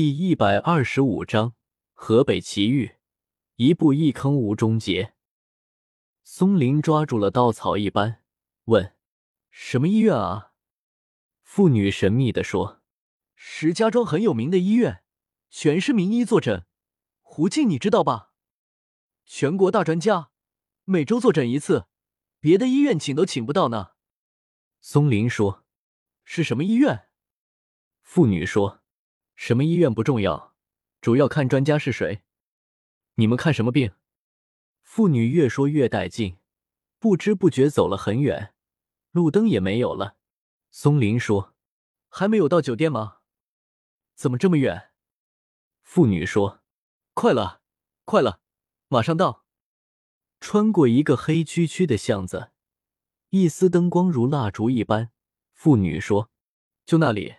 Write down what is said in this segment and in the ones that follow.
第一百二十五章河北奇遇，一步一坑无终结。松林抓住了稻草一般问：“什么医院啊？”妇女神秘的说：“石家庄很有名的医院，全是名医坐诊。胡静，你知道吧？全国大专家，每周坐诊一次，别的医院请都请不到呢。”松林说：“是什么医院？”妇女说。什么医院不重要，主要看专家是谁。你们看什么病？妇女越说越带劲，不知不觉走了很远，路灯也没有了。松林说：“还没有到酒店吗？怎么这么远？”妇女说：“快了，快了，马上到。”穿过一个黑黢黢的巷子，一丝灯光如蜡烛一般。妇女说：“就那里，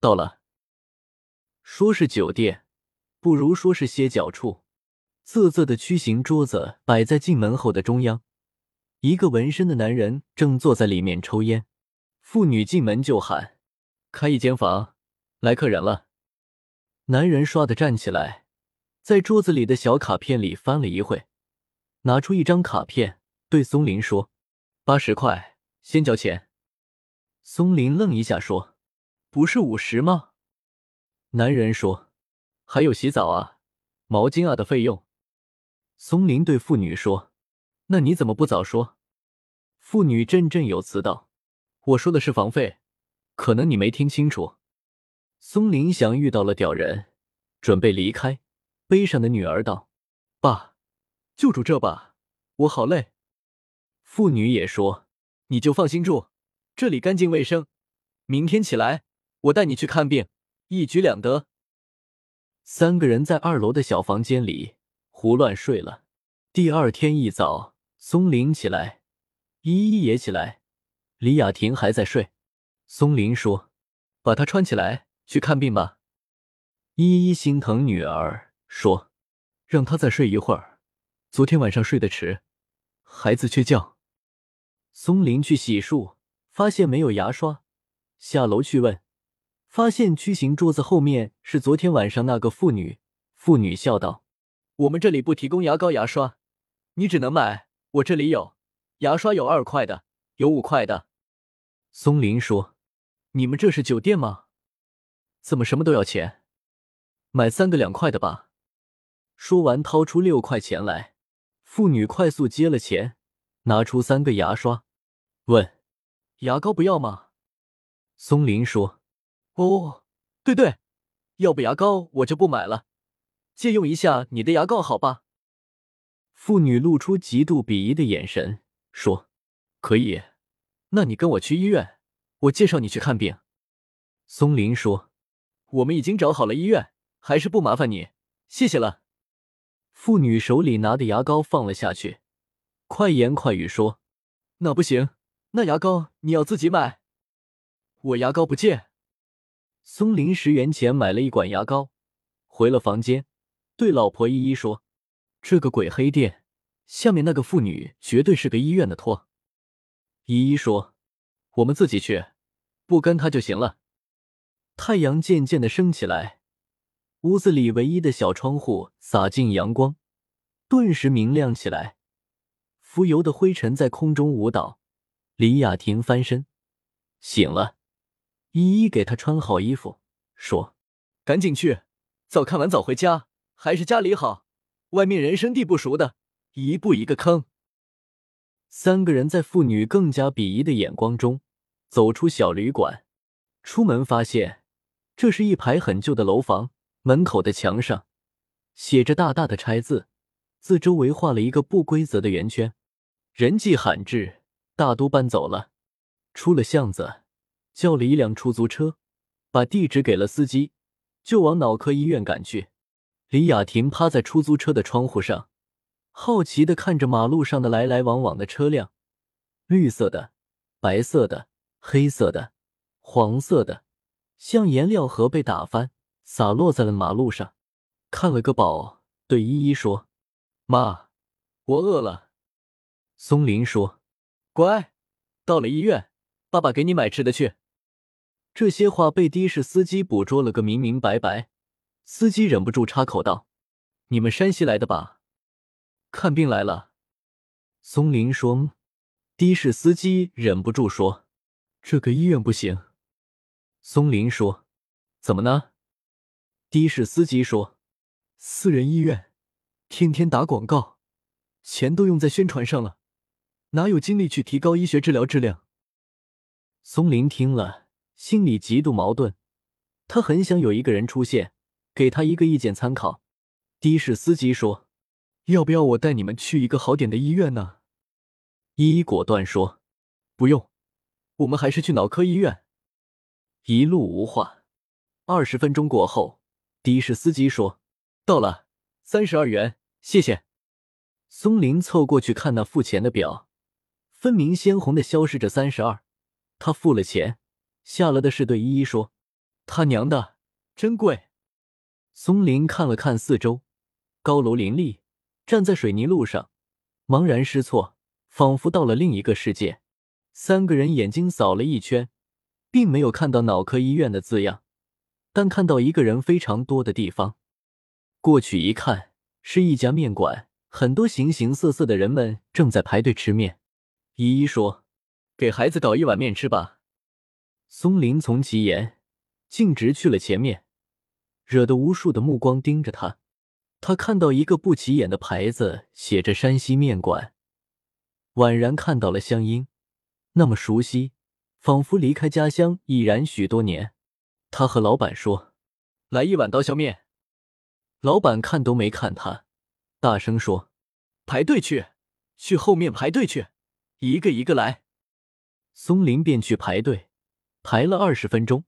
到了。”说是酒店，不如说是歇脚处。仄仄的曲形桌子摆在进门后的中央，一个纹身的男人正坐在里面抽烟。妇女进门就喊：“开一间房，来客人了。”男人唰的站起来，在桌子里的小卡片里翻了一会，拿出一张卡片，对松林说：“八十块，先交钱。”松林愣一下，说：“不是五十吗？”男人说：“还有洗澡啊、毛巾啊的费用。”松林对妇女说：“那你怎么不早说？”妇女振振有词道：“我说的是房费，可能你没听清楚。”松林祥遇到了屌人，准备离开，悲伤的女儿道：“爸，就住这吧，我好累。”妇女也说：“你就放心住，这里干净卫生。明天起来，我带你去看病。”一举两得。三个人在二楼的小房间里胡乱睡了。第二天一早，松林起来，依依也起来，李雅婷还在睡。松林说：“把她穿起来去看病吧。”依依心疼女儿，说：“让她再睡一会儿。昨天晚上睡得迟，孩子缺觉。”松林去洗漱，发现没有牙刷，下楼去问。发现曲形桌子后面是昨天晚上那个妇女。妇女笑道：“我们这里不提供牙膏、牙刷，你只能买。我这里有牙刷，有二块的，有五块的。”松林说：“你们这是酒店吗？怎么什么都要钱？买三个两块的吧。”说完，掏出六块钱来。妇女快速接了钱，拿出三个牙刷，问：“牙膏不要吗？”松林说。哦，对对，要不牙膏我就不买了，借用一下你的牙膏好吧？妇女露出极度鄙夷的眼神，说：“可以，那你跟我去医院，我介绍你去看病。”松林说：“我们已经找好了医院，还是不麻烦你，谢谢了。”妇女手里拿的牙膏放了下去，快言快语说：“那不行，那牙膏你要自己买，我牙膏不借。”松林十元钱买了一管牙膏，回了房间，对老婆依依说：“这个鬼黑店下面那个妇女绝对是个医院的托。”依依说：“我们自己去，不跟他就行了。”太阳渐渐的升起来，屋子里唯一的小窗户洒进阳光，顿时明亮起来。浮游的灰尘在空中舞蹈。李雅婷翻身醒了。依依给他穿好衣服，说：“赶紧去，早看完早回家，还是家里好。外面人生地不熟的，一步一个坑。”三个人在妇女更加鄙夷的眼光中走出小旅馆，出门发现这是一排很旧的楼房，门口的墙上写着大大的“拆”字，字周围画了一个不规则的圆圈。人迹罕至，大都搬走了。出了巷子。叫了一辆出租车，把地址给了司机，就往脑科医院赶去。李雅婷趴在出租车的窗户上，好奇的看着马路上的来来往往的车辆，绿色的、白色的、黑色的、黄色的，像颜料盒被打翻，洒落在了马路上。看了个饱，对依依说：“妈，我饿了。”松林说：“乖，到了医院，爸爸给你买吃的去。”这些话被的士司机捕捉了个明明白白，司机忍不住插口道：“你们山西来的吧？看病来了。”松林说：“的士司机忍不住说：‘这个医院不行。’松林说：‘怎么呢？’的士司机说：‘私人医院，天天打广告，钱都用在宣传上了，哪有精力去提高医学治疗质量？’松林听了，心里极度矛盾。他很想有一个人出现，给他一个意见参考。的士司机说：“要不要我带你们去一个好点的医院呢？”依依果断说：“不用，我们还是去脑科医院。”一路无话。二十分钟过后，的士司机说：“到了，三十二元，谢谢。”松林凑过去看那付钱的表，分明鲜红的消失着三十二。他付了钱，下了的是对依依说。他娘的，真贵！松林看了看四周，高楼林立，站在水泥路上，茫然失措，仿佛到了另一个世界。三个人眼睛扫了一圈，并没有看到脑科医院的字样，但看到一个人非常多的地方。过去一看，是一家面馆，很多形形色色的人们正在排队吃面。依依说：“给孩子搞一碗面吃吧。”松林从其言。径直去了前面，惹得无数的目光盯着他。他看到一个不起眼的牌子，写着“山西面馆”，宛然看到了乡音，那么熟悉，仿佛离开家乡已然许多年。他和老板说：“来一碗刀削面。”老板看都没看他，大声说：“排队去，去后面排队去，一个一个来。”松林便去排队，排了二十分钟。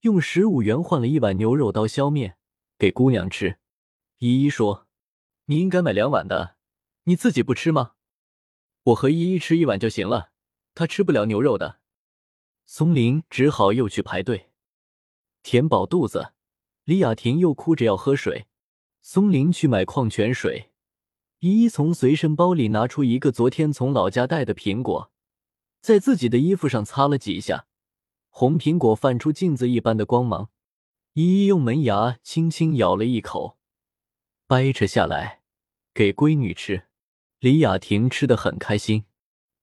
用十五元换了一碗牛肉刀削面给姑娘吃。依依说：“你应该买两碗的，你自己不吃吗？我和依依吃一碗就行了，她吃不了牛肉的。”松林只好又去排队，填饱肚子。李雅婷又哭着要喝水，松林去买矿泉水。依依从随身包里拿出一个昨天从老家带的苹果，在自己的衣服上擦了几下。红苹果泛出镜子一般的光芒，依依用门牙轻轻咬了一口，掰扯下来给闺女吃。李雅婷吃的很开心。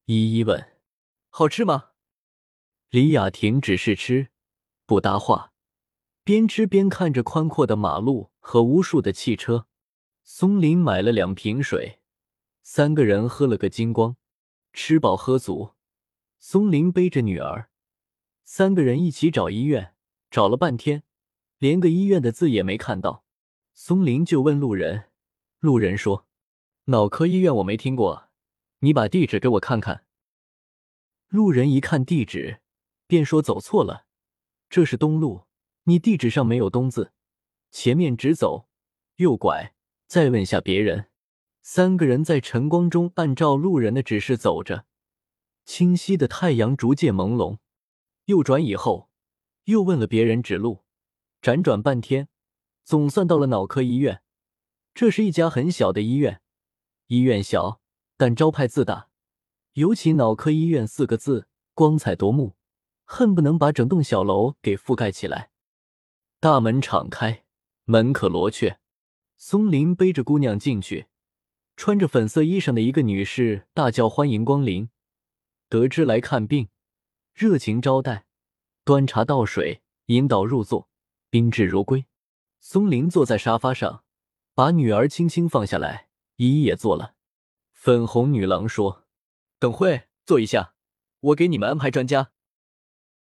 依依问：“好吃吗？”李雅婷只是吃，不搭话，边吃边看着宽阔的马路和无数的汽车。松林买了两瓶水，三个人喝了个精光，吃饱喝足。松林背着女儿。三个人一起找医院，找了半天，连个医院的字也没看到。松林就问路人，路人说：“脑科医院我没听过，你把地址给我看看。”路人一看地址，便说：“走错了，这是东路，你地址上没有东字，前面直走，右拐，再问下别人。”三个人在晨光中按照路人的指示走着，清晰的太阳逐渐朦胧。右转以后，又问了别人指路，辗转半天，总算到了脑科医院。这是一家很小的医院，医院小，但招牌字大，尤其“脑科医院”四个字光彩夺目，恨不能把整栋小楼给覆盖起来。大门敞开，门可罗雀。松林背着姑娘进去，穿着粉色衣裳的一个女士大叫：“欢迎光临！”得知来看病。热情招待，端茶倒水，引导入座，宾至如归。松林坐在沙发上，把女儿轻轻放下来，依依也坐了。粉红女郎说：“等会坐一下，我给你们安排专家。”